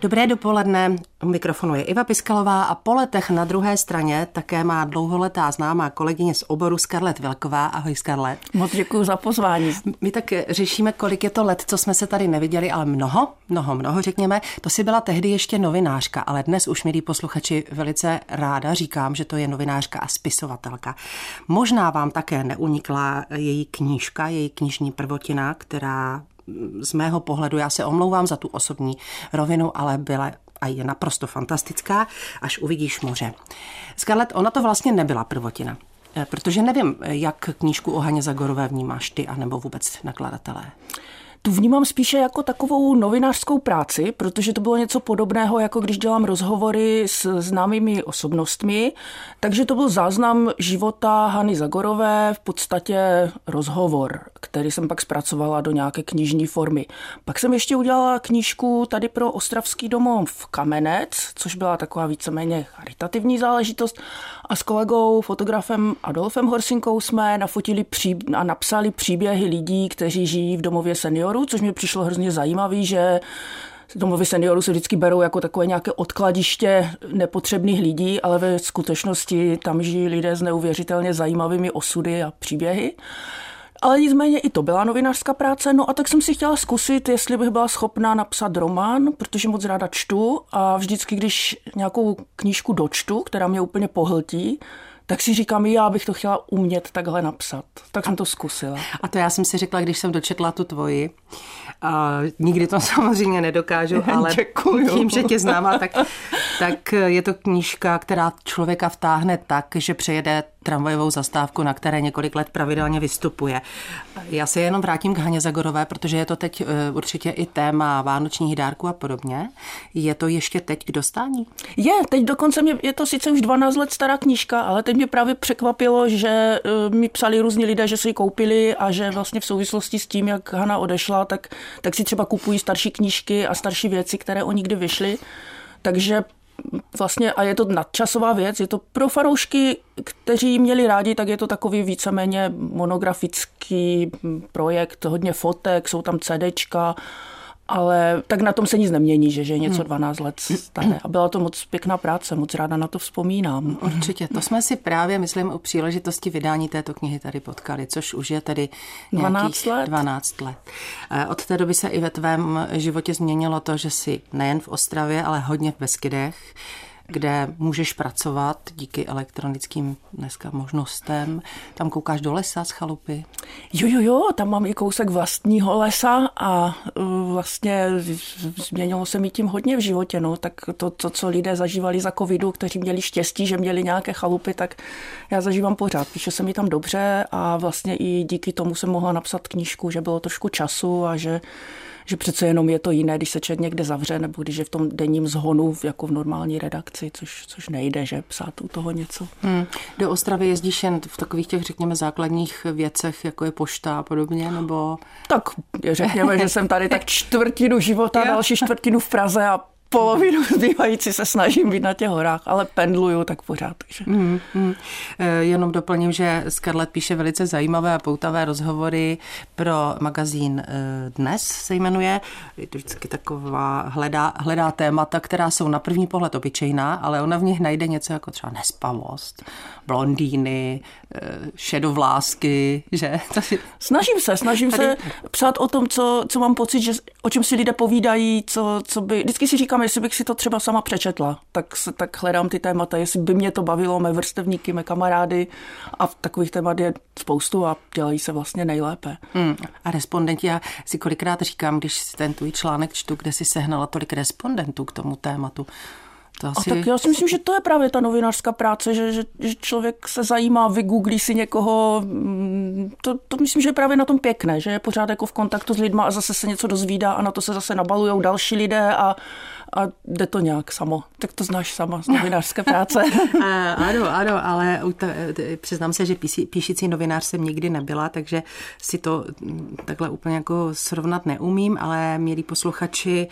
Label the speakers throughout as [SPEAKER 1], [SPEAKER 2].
[SPEAKER 1] Dobré dopoledne, u mikrofonu je Iva Piskalová a po letech na druhé straně také má dlouholetá známá kolegyně z oboru Scarlett Velková. Ahoj Scarlett.
[SPEAKER 2] Moc děkuji za pozvání.
[SPEAKER 1] My tak řešíme, kolik je to let, co jsme se tady neviděli, ale mnoho, mnoho, mnoho řekněme. To si byla tehdy ještě novinářka, ale dnes už, milí posluchači, velice ráda říkám, že to je novinářka a spisovatelka. Možná vám také neunikla její knížka, její knižní prvotina, která z mého pohledu, já se omlouvám za tu osobní rovinu, ale byla a je naprosto fantastická, až uvidíš moře. Scarlett, ona to vlastně nebyla prvotina. Eh, protože nevím, jak knížku o Haně Zagorové vnímáš ty, anebo vůbec nakladatelé.
[SPEAKER 2] Tu vnímám spíše jako takovou novinářskou práci, protože to bylo něco podobného, jako když dělám rozhovory s známými osobnostmi. Takže to byl záznam života Hany Zagorové, v podstatě rozhovor, který jsem pak zpracovala do nějaké knižní formy. Pak jsem ještě udělala knížku tady pro Ostravský domov v Kamenec, což byla taková víceméně charitativní záležitost. A s kolegou, fotografem Adolfem Horsinkou jsme nafotili pří, a napsali příběhy lidí, kteří žijí v domově seniorů, což mi přišlo hrozně zajímavé, že domovy seniorů se vždycky berou jako takové nějaké odkladiště nepotřebných lidí, ale ve skutečnosti tam žijí lidé s neuvěřitelně zajímavými osudy a příběhy. Ale nicméně i to byla novinářská práce, no a tak jsem si chtěla zkusit, jestli bych byla schopná napsat román, protože moc ráda čtu a vždycky, když nějakou knížku dočtu, která mě úplně pohltí, tak si říkám, já bych to chtěla umět takhle napsat. Tak jsem to zkusila.
[SPEAKER 1] A to já jsem si řekla, když jsem dočetla tu tvoji. A nikdy to samozřejmě nedokážu, ale Děkuju. tím, že tě známá, tak, tak je to knížka, která člověka vtáhne tak, že přejede tramvajovou zastávku, na které několik let pravidelně vystupuje. Já se jenom vrátím k Haně Zagorové, protože je to teď eh, určitě i téma vánočních dárků a podobně. Je to ještě teď k dostání?
[SPEAKER 2] Je, teď dokonce mě, je to sice už 12 let stará knížka, ale teď mě právě překvapilo, že eh, mi psali různí lidé, že si ji koupili a že vlastně v souvislosti s tím, jak Hana odešla, tak, tak si třeba kupují starší knížky a starší věci, které o nikdy vyšly. Takže vlastně, a je to nadčasová věc, je to pro fanoušky, kteří měli rádi, tak je to takový víceméně monografický projekt, hodně fotek, jsou tam CDčka, ale tak na tom se nic nemění, že, že něco 12 hmm. let stane. A byla to moc pěkná práce, moc ráda na to vzpomínám.
[SPEAKER 1] Určitě, to jsme si právě, myslím, u příležitosti vydání této knihy tady potkali, což už je tedy
[SPEAKER 2] 12 let.
[SPEAKER 1] 12 let. Eh, od té doby se i ve tvém životě změnilo to, že jsi nejen v Ostravě, ale hodně v Beskydech kde můžeš pracovat díky elektronickým dneska možnostem. Tam koukáš do lesa z chalupy?
[SPEAKER 2] Jo, jo, jo, tam mám i kousek vlastního lesa a uh, vlastně změnilo se mi tím hodně v životě. No. Tak to, to, co lidé zažívali za covidu, kteří měli štěstí, že měli nějaké chalupy, tak já zažívám pořád. Píše se mi tam dobře a vlastně i díky tomu jsem mohla napsat knížku, že bylo trošku času a že že přece jenom je to jiné, když se člověk někde zavře, nebo když je v tom denním zhonu jako v normální redakci, což, což nejde, že psát u toho něco. Hmm.
[SPEAKER 1] Do Ostravy jezdíš jen v takových těch, řekněme, základních věcech, jako je pošta a podobně, nebo?
[SPEAKER 2] Tak řekněme, že jsem tady tak čtvrtinu života, další čtvrtinu v Praze a polovinu zbývající se snažím být na těch horách, ale pendluju tak pořád. Takže. Mm, mm.
[SPEAKER 1] Jenom doplním, že Scarlett píše velice zajímavé a poutavé rozhovory pro magazín eh, Dnes se jmenuje. Je to vždycky taková, hledá, hledá témata, která jsou na první pohled obyčejná, ale ona v nich najde něco jako třeba nespavost, blondýny, eh, šedovlásky, že?
[SPEAKER 2] Snažím se, snažím Tady... se psát o tom, co, co mám pocit, že o čem si lidé povídají, co, co by... Vždycky si říkám, jestli bych si to třeba sama přečetla, tak, tak hledám ty témata, jestli by mě to bavilo, mé vrstevníky, mé kamarády a takových témat je spoustu a dělají se vlastně nejlépe.
[SPEAKER 1] Hmm. A respondenti, já si kolikrát říkám, když ten tvůj článek čtu, kde si sehnala tolik respondentů k tomu tématu,
[SPEAKER 2] to asi... A tak já si myslím, že to je právě ta novinářská práce, že, že, že člověk se zajímá, vygooglí si někoho. Mm, to, to myslím, že je právě na tom pěkné, že je pořád jako v kontaktu s lidma a zase se něco dozvídá a na to se zase nabalují další lidé a, a jde to nějak samo. Tak to znáš sama z novinářské práce.
[SPEAKER 1] a, ano, ano, ale přiznám se, že píši, píšící novinář jsem nikdy nebyla, takže si to mm, takhle úplně jako srovnat neumím, ale milí posluchači,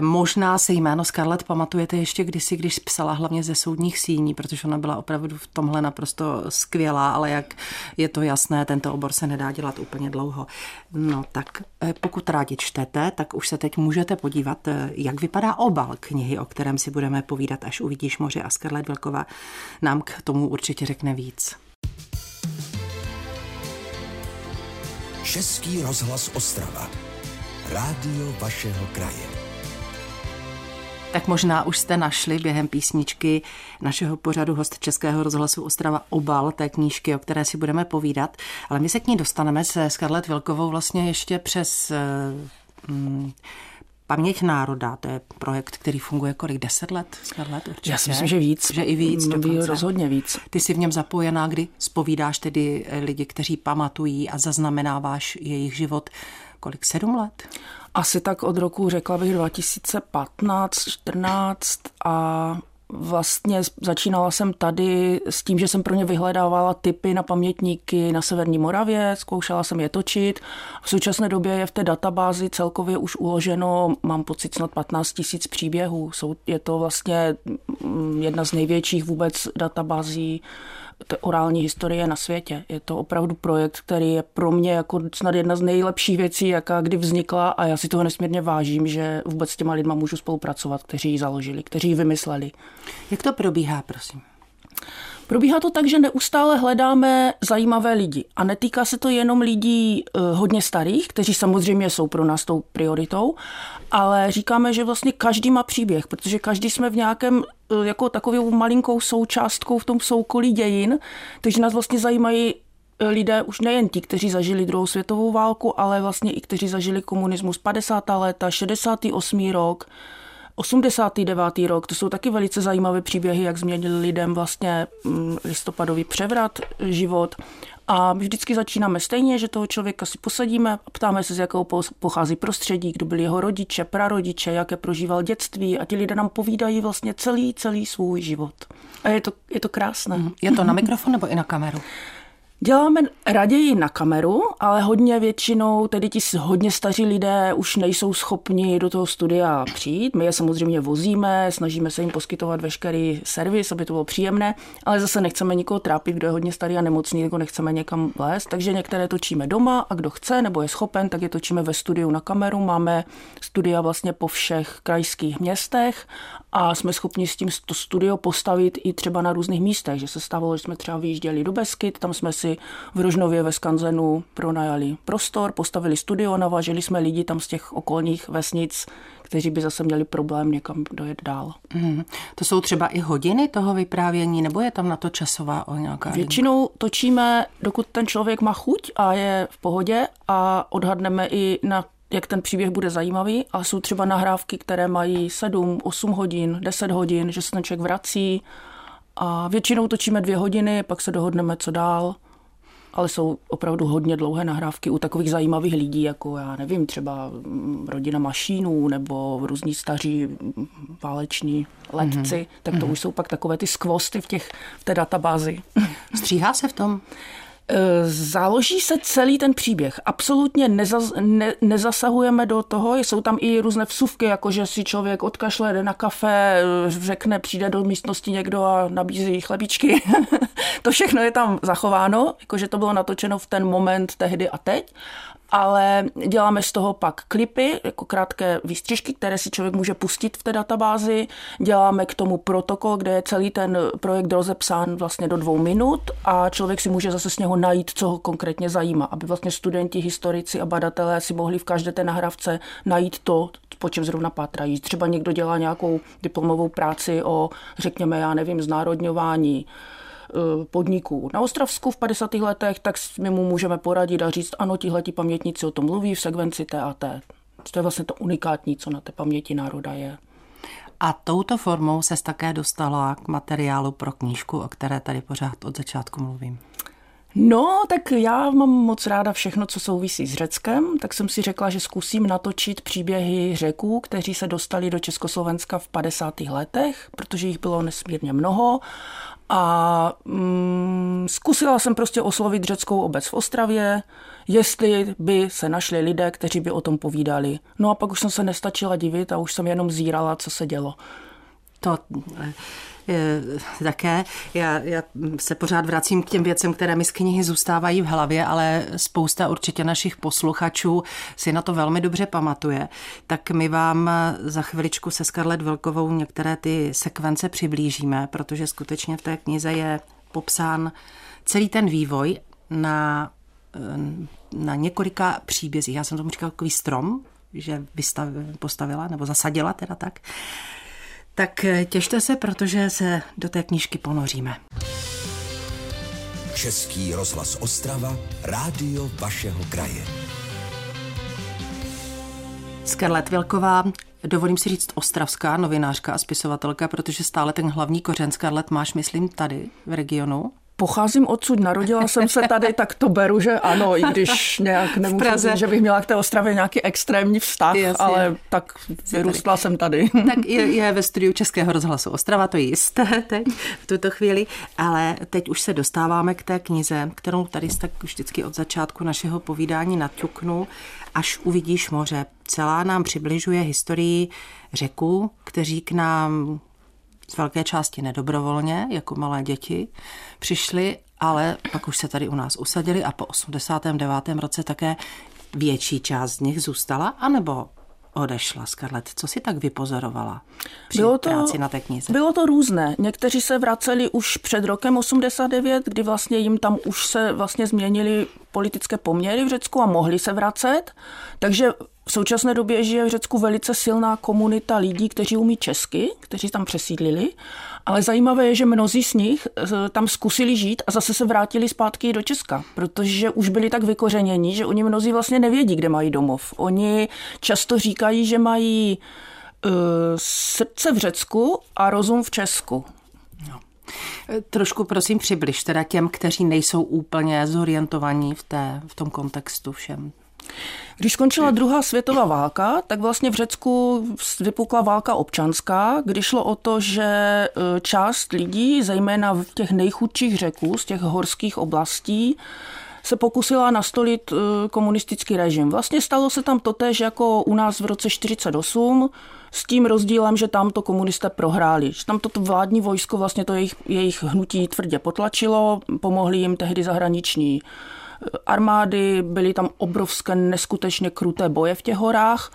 [SPEAKER 1] Možná se jméno Scarlett pamatujete ještě, kdysi, když psala hlavně ze soudních síní, protože ona byla opravdu v tomhle naprosto skvělá, ale jak je to jasné, tento obor se nedá dělat úplně dlouho. No tak eh, pokud rádi čtete, tak už se teď můžete podívat, eh, jak vypadá obal knihy, o kterém si budeme povídat, až uvidíš moře a Scarlett Vilková nám k tomu určitě řekne víc.
[SPEAKER 3] Český rozhlas Ostrava. Rádio vašeho kraje.
[SPEAKER 1] Tak možná už jste našli během písničky našeho pořadu host Českého rozhlasu Ostrava obal té knížky, o které si budeme povídat, ale my se k ní dostaneme se Scarlett Vilkovou vlastně ještě přes hmm, Paměť národa, to je projekt, který funguje kolik, deset let? let
[SPEAKER 2] určitě. Já si myslím, že víc.
[SPEAKER 1] Že i víc dokonce.
[SPEAKER 2] Rozhodně víc.
[SPEAKER 1] Ty jsi v něm zapojená, kdy spovídáš tedy lidi, kteří pamatují a zaznamenáváš jejich život kolik, sedm let?
[SPEAKER 2] Asi tak od roku, řekla bych, 2015, 14 a Vlastně začínala jsem tady s tím, že jsem pro ně vyhledávala typy na pamětníky na Severní Moravě, zkoušela jsem je točit. V současné době je v té databázi celkově už uloženo, mám pocit, snad 15 tisíc příběhů. Jsou, je to vlastně mm, jedna z největších vůbec databází orální historie na světě. Je to opravdu projekt, který je pro mě jako snad jedna z nejlepších věcí, jaká kdy vznikla a já si toho nesmírně vážím, že vůbec s těma lidma můžu spolupracovat, kteří ji založili, kteří ji vymysleli.
[SPEAKER 1] Jak to probíhá, prosím?
[SPEAKER 2] Probíhá to tak, že neustále hledáme zajímavé lidi. A netýká se to jenom lidí eh, hodně starých, kteří samozřejmě jsou pro nás tou prioritou, ale říkáme, že vlastně každý má příběh, protože každý jsme v nějakém eh, jako takovou malinkou součástkou v tom soukolí dějin, takže nás vlastně zajímají eh, lidé už nejen ti, kteří zažili druhou světovou válku, ale vlastně i kteří zažili komunismus 50. léta, 68. rok, 89. rok, to jsou taky velice zajímavé příběhy, jak změnili lidem vlastně mm, listopadový převrat, život. A my vždycky začínáme stejně, že toho člověka si posadíme, ptáme se, z jakého pochází prostředí, kdo byli jeho rodiče, prarodiče, jaké prožíval dětství a ti lidé nám povídají vlastně celý, celý svůj život. A je to, je to krásné. Mhm.
[SPEAKER 1] Je to na mikrofon nebo i na kameru?
[SPEAKER 2] Děláme raději na kameru, ale hodně většinou, tedy ti hodně staří lidé už nejsou schopni do toho studia přijít. My je samozřejmě vozíme, snažíme se jim poskytovat veškerý servis, aby to bylo příjemné, ale zase nechceme nikoho trápit, kdo je hodně starý a nemocný, jako nechceme někam lézt. Takže některé točíme doma a kdo chce nebo je schopen, tak je točíme ve studiu na kameru. Máme studia vlastně po všech krajských městech a jsme schopni s tím to studio postavit i třeba na různých místech, že se stávalo, že jsme třeba vyjížděli do Beskyt, tam jsme si v Rožnově ve Skanzenu pronajali prostor, postavili studio, navažili jsme lidi tam z těch okolních vesnic, kteří by zase měli problém někam dojet dál.
[SPEAKER 1] Mm. To jsou třeba i hodiny toho vyprávění, nebo je tam na to časová o nějaká
[SPEAKER 2] Většinou linka? točíme, dokud ten člověk má chuť a je v pohodě a odhadneme i na jak ten příběh bude zajímavý, ale jsou třeba nahrávky, které mají 7, 8 hodin, 10 hodin, že se ten člověk vrací a většinou točíme dvě hodiny, pak se dohodneme, co dál ale jsou opravdu hodně dlouhé nahrávky u takových zajímavých lidí, jako já nevím, třeba mm, rodina mašínů nebo různí staří mm, váleční letci, mm-hmm. tak to mm-hmm. už jsou pak takové ty skvosty v, těch, v té databázi.
[SPEAKER 1] Stříhá se v tom?
[SPEAKER 2] Eh, záloží se celý ten příběh. Absolutně nezas, ne, nezasahujeme do toho. Jsou tam i různé vsuvky, jako že si člověk odkašle, jde na kafe, eh, řekne, přijde do místnosti někdo a nabízí chlebíčky. to všechno je tam zachováno, jakože to bylo natočeno v ten moment tehdy a teď ale děláme z toho pak klipy, jako krátké výstřižky, které si člověk může pustit v té databázi. Děláme k tomu protokol, kde je celý ten projekt rozepsán vlastně do dvou minut a člověk si může zase z něho najít, co ho konkrétně zajímá, aby vlastně studenti, historici a badatelé si mohli v každé té nahrávce najít to, po čem zrovna pátrají. Třeba někdo dělá nějakou diplomovou práci o, řekněme, já nevím, znárodňování Eh, podniků na Ostravsku v 50. letech, tak my mu můžeme poradit a říct, ano, tihleti pamětníci o tom mluví v sekvenci TAT. To je vlastně to unikátní, co na té paměti národa je.
[SPEAKER 1] A touto formou se také dostala k materiálu pro knížku, o které tady pořád od začátku mluvím.
[SPEAKER 2] No, tak já mám moc ráda všechno, co souvisí s Řeckem, tak jsem si řekla, že zkusím natočit příběhy Řeků, kteří se dostali do Československa v 50. letech, protože jich bylo nesmírně mnoho a mm, zkusila jsem prostě oslovit řeckou obec v Ostravě, jestli by se našli lidé, kteří by o tom povídali. No a pak už jsem se nestačila divit a už jsem jenom zírala, co se dělo.
[SPEAKER 1] To také. Já, já se pořád vracím k těm věcem, které mi z knihy zůstávají v hlavě, ale spousta určitě našich posluchačů si na to velmi dobře pamatuje. Tak my vám za chviličku se Scarlett Velkovou některé ty sekvence přiblížíme, protože skutečně v té knize je popsán celý ten vývoj na, eh, na několika příbězích. Já jsem tomu říkal takový strom, že vystav, postavila nebo zasadila teda tak. Tak eh, těšte se, protože se do té knížky ponoříme.
[SPEAKER 3] Český rozhlas Ostrava, rádio vašeho kraje.
[SPEAKER 1] Scarlett Vilková, dovolím si říct ostravská novinářka a spisovatelka, protože stále ten hlavní kořen Scarlett máš, myslím, tady v regionu.
[SPEAKER 2] Pocházím odsud, narodila jsem se tady, tak to beru, že ano, i když nějak nemůžu říct, že bych měla k té Ostravě nějaký extrémní vztah, Jasně. ale tak vyrůstla jsem tady.
[SPEAKER 1] Tak je, je ve studiu Českého rozhlasu Ostrava, to je jisté teď, v tuto chvíli, ale teď už se dostáváme k té knize, kterou tady tak vždycky od začátku našeho povídání naťuknu, až uvidíš moře. Celá nám přibližuje historii řeků, kteří k nám z velké části nedobrovolně, jako malé děti, přišli, ale pak už se tady u nás usadili a po 89. roce také větší část z nich zůstala, anebo odešla, Scarlett? Co si tak vypozorovala při bylo to, práci na té knize?
[SPEAKER 2] Bylo to různé. Někteří se vraceli už před rokem 89, kdy vlastně jim tam už se vlastně změnili politické poměry v Řecku a mohli se vracet. Takže v současné době žije v Řecku velice silná komunita lidí, kteří umí česky, kteří tam přesídlili, ale zajímavé je, že mnozí z nich eh, tam zkusili žít a zase se vrátili zpátky do Česka, protože už byli tak vykořeněni, že oni mnozí vlastně nevědí, kde mají domov. Oni často říkají, že mají uh, srdce v Řecku a rozum v Česku. No.
[SPEAKER 1] Eh, trošku prosím přibliž teda těm, kteří nejsou úplně zorientovaní v, té, v tom kontextu všem.
[SPEAKER 2] Když skončila druhá světová válka, tak vlastně v Řecku vypukla válka občanská, kdy šlo o to, že e, část lidí, zejména v těch nejchudších řeků, z těch horských oblastí, se pokusila nastolit e, komunistický režim. Vlastně stalo se tam totéž jako u nás v roce 48, s tím rozdílem, že tam to komunisté prohráli. Že tam toto vládní vojsko vlastně to jejich, jejich hnutí tvrdě potlačilo, pomohli jim tehdy zahraniční armády, byly tam obrovské neskutečně kruté boje v těch horách.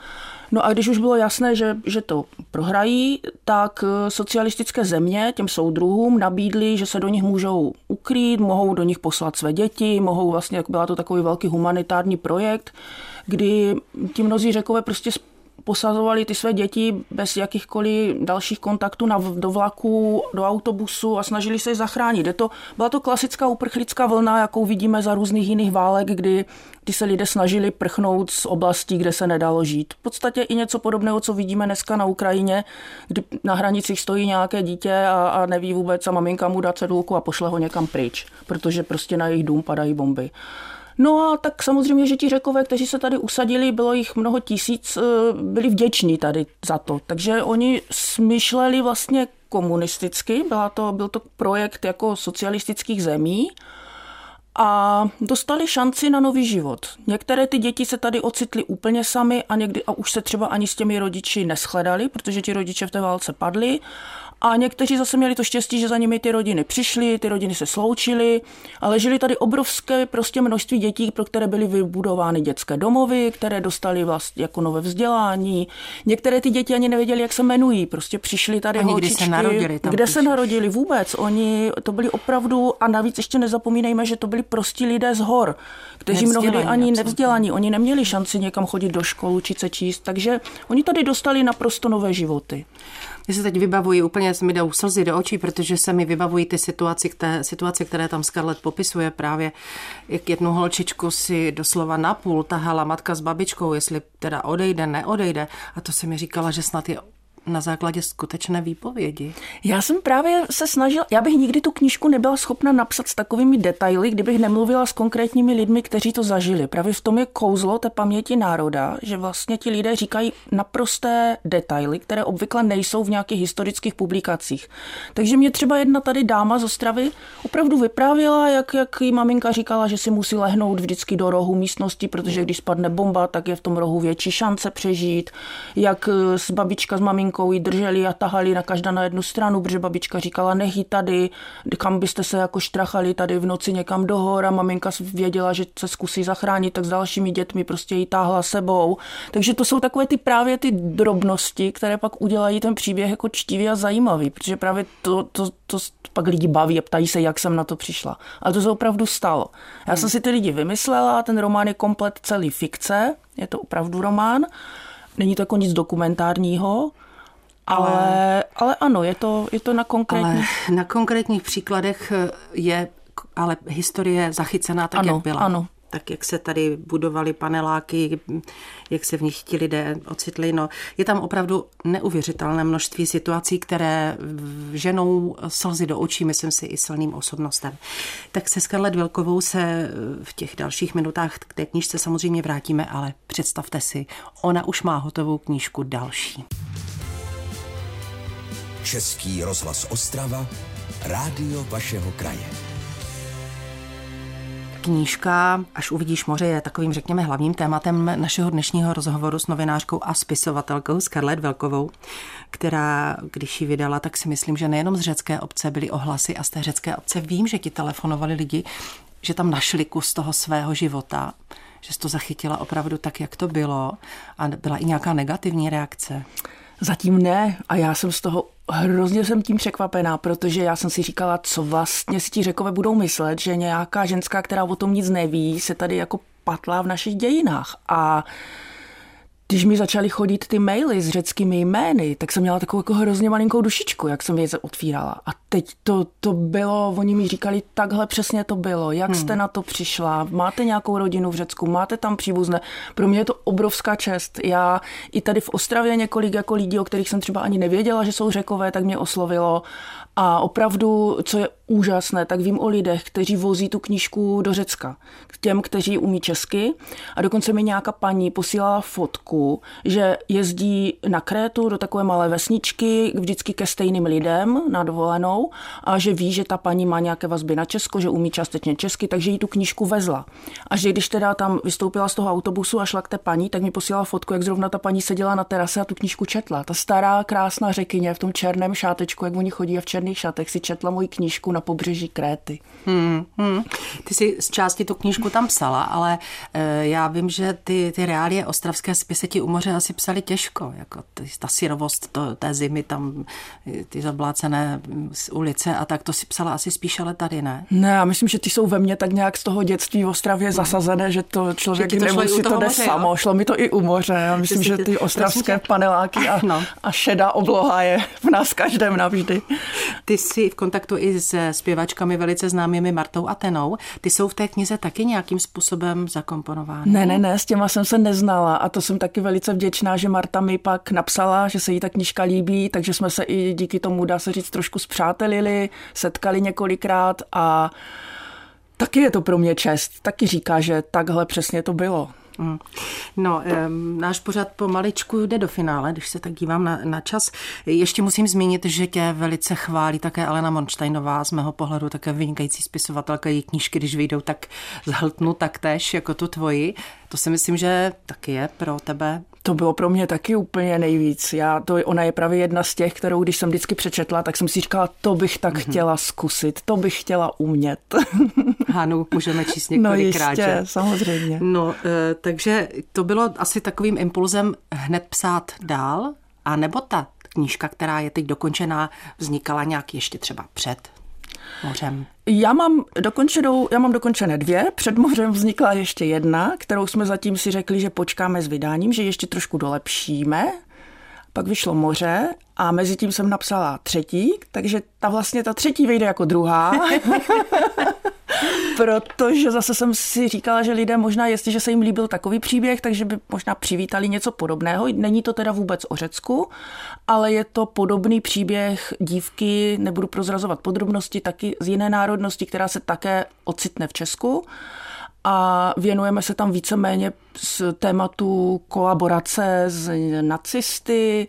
[SPEAKER 2] No a když už bylo jasné, že, že to prohrají, tak eh, socialistické země těm soudruhům nabídly, že se do nich můžou ukrýt, mohou do nich poslat své děti, mohou vlastně, byla to takový velký humanitární projekt, kdy ti mnozí řekové prostě posazovali ty své děti bez jakýchkoliv dalších kontaktů na, do vlaku, do autobusu a snažili se je zachránit. Je to, byla to klasická uprchlická vlna, jakou vidíme za různých jiných válek, kdy, kdy se lidé snažili prchnout z oblastí, kde se nedalo žít. V podstatě i něco podobného, co vidíme dneska na Ukrajině, kdy na hranicích stojí nějaké dítě a, a neví vůbec a maminka mu dá cedulku a pošle ho někam pryč, protože prostě na jejich dům padají bomby. No a tak samozřejmě, že ti řekové, kteří se tady usadili, bylo jich mnoho tisíc, eh, byli vděční tady za to. Takže oni smyšleli vlastně komunisticky, byla to, byl to projekt jako socialistických zemí a dostali šanci na nový život. Některé ty děti se tady ocitly úplně sami a někdy a už se třeba ani s těmi rodiči neschledali, protože ti rodiče v té válce padli a někteří zase měli to štěstí, že za nimi ty rodiny přišly, ty rodiny se sloučily, ale žili tady obrovské prostě množství dětí, pro které byly vybudovány dětské domovy, které dostali vlastně jako nové vzdělání. Některé ty děti ani nevěděli, jak se jmenují, prostě přišli tady
[SPEAKER 1] Oni holčičky, se narodili
[SPEAKER 2] tam kde se narodili vůbec. Oni to byli opravdu, a navíc ještě nezapomínejme, že to byli prostí lidé z hor, kteří mnohdy ani absolutně. nevzdělaní, oni neměli šanci někam chodit do školu, učit se číst, takže oni tady dostali naprosto nové životy.
[SPEAKER 1] Já se teď vybavuji, úplně se mi jdou slzy do očí, protože se mi vybavují ty situace, které, situace, které tam Scarlett popisuje právě, jak jednu holčičku si doslova napůl tahala matka s babičkou, jestli teda odejde, neodejde. A to se mi říkala, že snad je na základě skutečné výpovědi.
[SPEAKER 2] Já jsem právě se snažila, já bych nikdy tu knížku nebyla schopna napsat s takovými detaily, kdybych nemluvila s konkrétními lidmi, kteří to zažili. Právě v tom je kouzlo té paměti národa, že vlastně ti lidé říkají naprosté detaily, které obvykle nejsou v nějakých historických publikacích. Takže mě třeba jedna tady dáma z Ostravy opravdu vyprávěla, jak, jak jí maminka říkala, že si musí lehnout vždycky do rohu místnosti, protože když spadne bomba, tak je v tom rohu větší šance přežít. Jak s babička s maminkou maminkou ji drželi a tahali na každá na jednu stranu, protože babička říkala, nechy tady, kam byste se jako štrachali tady v noci někam do hor a maminka věděla, že se zkusí zachránit, tak s dalšími dětmi prostě ji táhla sebou. Takže to jsou takové ty právě ty drobnosti, které pak udělají ten příběh jako čtivý a zajímavý, protože právě to, to, to pak lidi baví a ptají se, jak jsem na to přišla. Ale to se opravdu stalo. Já jsem si ty lidi vymyslela, ten román je komplet celý fikce, je to opravdu román. Není to jako nic dokumentárního, ale, ale, ale ano, je to, je to na konkrétních...
[SPEAKER 1] Ale na konkrétních příkladech je ale historie zachycená tak,
[SPEAKER 2] ano,
[SPEAKER 1] jak byla.
[SPEAKER 2] Ano,
[SPEAKER 1] tak jak se tady budovaly paneláky, jak se v nich ti lidé ocitli. No, je tam opravdu neuvěřitelné množství situací, které ženou slzy do očí, myslím si, i silným osobnostem. Tak se Scarlett Vilkovou se v těch dalších minutách k té knížce samozřejmě vrátíme, ale představte si, ona už má hotovou knížku další.
[SPEAKER 3] Český rozhlas Ostrava, rádio vašeho kraje
[SPEAKER 1] knížka Až uvidíš moře je takovým, řekněme, hlavním tématem našeho dnešního rozhovoru s novinářkou a spisovatelkou Scarlett Velkovou, která, když ji vydala, tak si myslím, že nejenom z řecké obce byly ohlasy a z té řecké obce vím, že ti telefonovali lidi, že tam našli kus toho svého života, že jsi to zachytila opravdu tak, jak to bylo a byla i nějaká negativní reakce.
[SPEAKER 2] Zatím ne a já jsem z toho hrozně jsem tím překvapená, protože já jsem si říkala, co vlastně si ti řekové budou myslet, že nějaká ženská, která o tom nic neví, se tady jako patlá v našich dějinách. A když mi začaly chodit ty maily s řeckými jmény, tak jsem měla takovou jako hrozně malinkou dušičku, jak jsem je otvírala. A teď to, to bylo, oni mi říkali, takhle přesně to bylo, jak hmm. jste na to přišla, máte nějakou rodinu v Řecku, máte tam příbuzné. Pro mě je to obrovská čest. Já i tady v Ostravě několik jako lidí, o kterých jsem třeba ani nevěděla, že jsou řekové, tak mě oslovilo. A opravdu, co je úžasné, tak vím o lidech, kteří vozí tu knížku do Řecka. K těm, kteří umí česky. A dokonce mi nějaká paní posílala fotku, že jezdí na Krétu do takové malé vesničky, vždycky ke stejným lidem na dovolenou a že ví, že ta paní má nějaké vazby na Česko, že umí částečně česky, takže jí tu knížku vezla. A že když teda tam vystoupila z toho autobusu a šla k té paní, tak mi posílala fotku, jak zrovna ta paní seděla na terase a tu knížku četla. Ta stará, krásná řekyně v tom černém šátečku, jak oni chodí a v černých šatech, si četla moji knížku na pobřeží Kréty.
[SPEAKER 1] Hmm, hmm. Ty si z části tu knížku tam psala, ale e, já vím, že ty, ty reálie ostravské spisy ti u moře asi psali těžko. Jako ty, ta syrovost to, té zimy, tam ty zablácené ulice a tak, to si psala asi spíš, ale tady ne.
[SPEAKER 2] Ne, já myslím, že ty jsou ve mně tak nějak z toho dětství v Ostravě hmm. zasazené, že to člověk že to nemusí, to jde moře, samo. Jo? Šlo mi to i u moře. Já myslím, že ty ostravské paneláky a, no. a šedá obloha je v nás každém navždy.
[SPEAKER 1] Ty jsi v kontaktu i se zpěvačkami velice známými Martou a Tenou. Ty jsou v té knize taky nějakým způsobem zakomponovány?
[SPEAKER 2] Ne, ne, ne, s těma jsem se neznala a to jsem taky velice vděčná, že Marta mi pak napsala, že se jí ta knižka líbí, takže jsme se i díky tomu, dá se říct, trošku zpřátelili, setkali několikrát a taky je to pro mě čest. Taky říká, že takhle přesně to bylo.
[SPEAKER 1] Mm. No, náš pořad pomaličku jde do finále, když se tak dívám na, na čas. Ještě musím zmínit, že tě velice chválí také Alena Monštajnová, z mého pohledu také vynikající spisovatelka. Její knížky, když vyjdou, tak zhltnu taktéž jako tu tvoji. To si myslím, že taky je pro tebe
[SPEAKER 2] to bylo pro mě taky úplně nejvíc. Já, to, ona je právě jedna z těch, kterou když jsem vždycky přečetla, tak jsem si říkala, to bych tak mm-hmm. chtěla zkusit, to bych chtěla umět.
[SPEAKER 1] Hanu, můžeme číst
[SPEAKER 2] několikrát. No jistě, samozřejmě.
[SPEAKER 1] No, e, takže to bylo asi takovým impulzem hned psát dál, a nebo ta knížka, která je teď dokončená, vznikala nějak ještě třeba před mořem?
[SPEAKER 2] Já mám, dokončenou, já mám dokončené dvě. Před mořem vznikla ještě jedna, kterou jsme zatím si řekli, že počkáme s vydáním, že ještě trošku dolepšíme. Pak vyšlo moře a mezi tím jsem napsala třetí, takže ta vlastně ta třetí vyjde jako druhá. Protože zase jsem si říkala, že lidé možná, jestliže se jim líbil takový příběh, takže by možná přivítali něco podobného. Není to teda vůbec o Řecku, ale je to podobný příběh dívky, nebudu prozrazovat podrobnosti, taky z jiné národnosti, která se také ocitne v Česku a věnujeme se tam víceméně z tématu kolaborace s nacisty,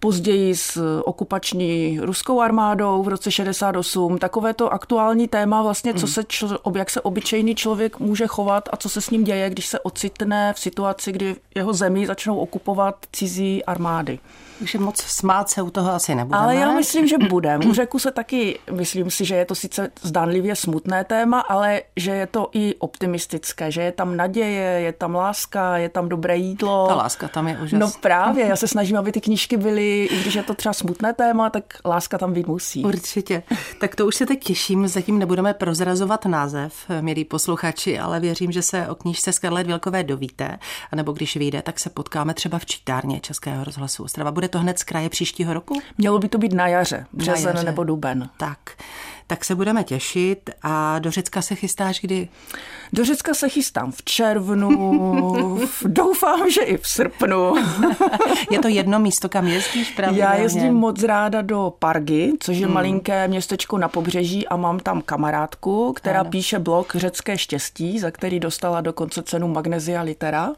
[SPEAKER 2] později s okupační ruskou armádou v roce 68. Takové to aktuální téma vlastně, co se čl, jak se obyčejný člověk může chovat a co se s ním děje, když se ocitne v situaci, kdy jeho zemi začnou okupovat cizí armády.
[SPEAKER 1] Takže moc smát se u toho asi nebudeme.
[SPEAKER 2] Ale já myslím, že budeme. U řeku se taky, myslím si, že je to sice zdánlivě smutné téma, ale že je to i optimistické, že je tam naděje, je tam láska, je tam dobré jídlo.
[SPEAKER 1] Ta láska tam je úžasná.
[SPEAKER 2] No právě, já se snažím, aby ty knížky byly, i když je to třeba smutné téma, tak láska tam být musí.
[SPEAKER 1] Určitě. Tak to už se teď těším, zatím nebudeme prozrazovat název, milí posluchači, ale věřím, že se o knížce Scarlett Vilkové dovíte, anebo když vyjde, tak se potkáme třeba v čítárně Českého rozhlasu Ostrava. Bude to hned z kraje příštího roku?
[SPEAKER 2] Mělo by to být na jaře, březen
[SPEAKER 1] na jaře.
[SPEAKER 2] nebo duben.
[SPEAKER 1] Tak, tak se budeme těšit a do Řecka se chystáš kdy?
[SPEAKER 2] Do Řecka se chystám v červnu, doufám, že i v srpnu.
[SPEAKER 1] je to jedno místo, kam jezdíš
[SPEAKER 2] právě? Já jezdím moc ráda do Pargy, což je hmm. malinké městečko na pobřeží a mám tam kamarádku, která ano. píše blog Řecké štěstí, za který dostala dokonce cenu Magnesia Litera.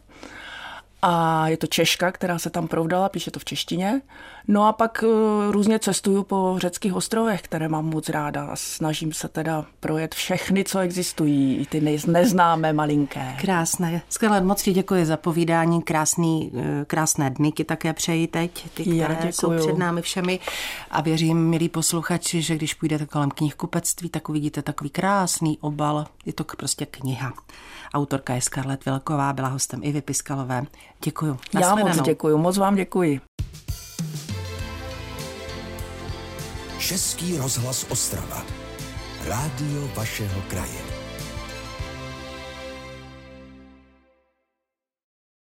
[SPEAKER 2] A je to Češka, která se tam provdala, píše to v češtině. No a pak uh, různě cestuju po řeckých ostrovech, které mám moc ráda a snažím se teda projet všechny, co existují, i ty neznámé malinké.
[SPEAKER 1] Krásné. Skvěle, moc ti děkuji za povídání, krásný, eh, krásné dny ti také přeji teď, ty, které Já jsou před námi všemi a věřím, milí posluchači, že když půjdete kolem knihkupectví, tak uvidíte takový krásný obal, je to prostě kniha. Autorka je Scarlett Vilková, byla hostem i Piskalové. Děkuji.
[SPEAKER 2] Já moc děkuji, moc vám děkuji.
[SPEAKER 3] Český rozhlas Ostrava. Rádio vašeho kraje.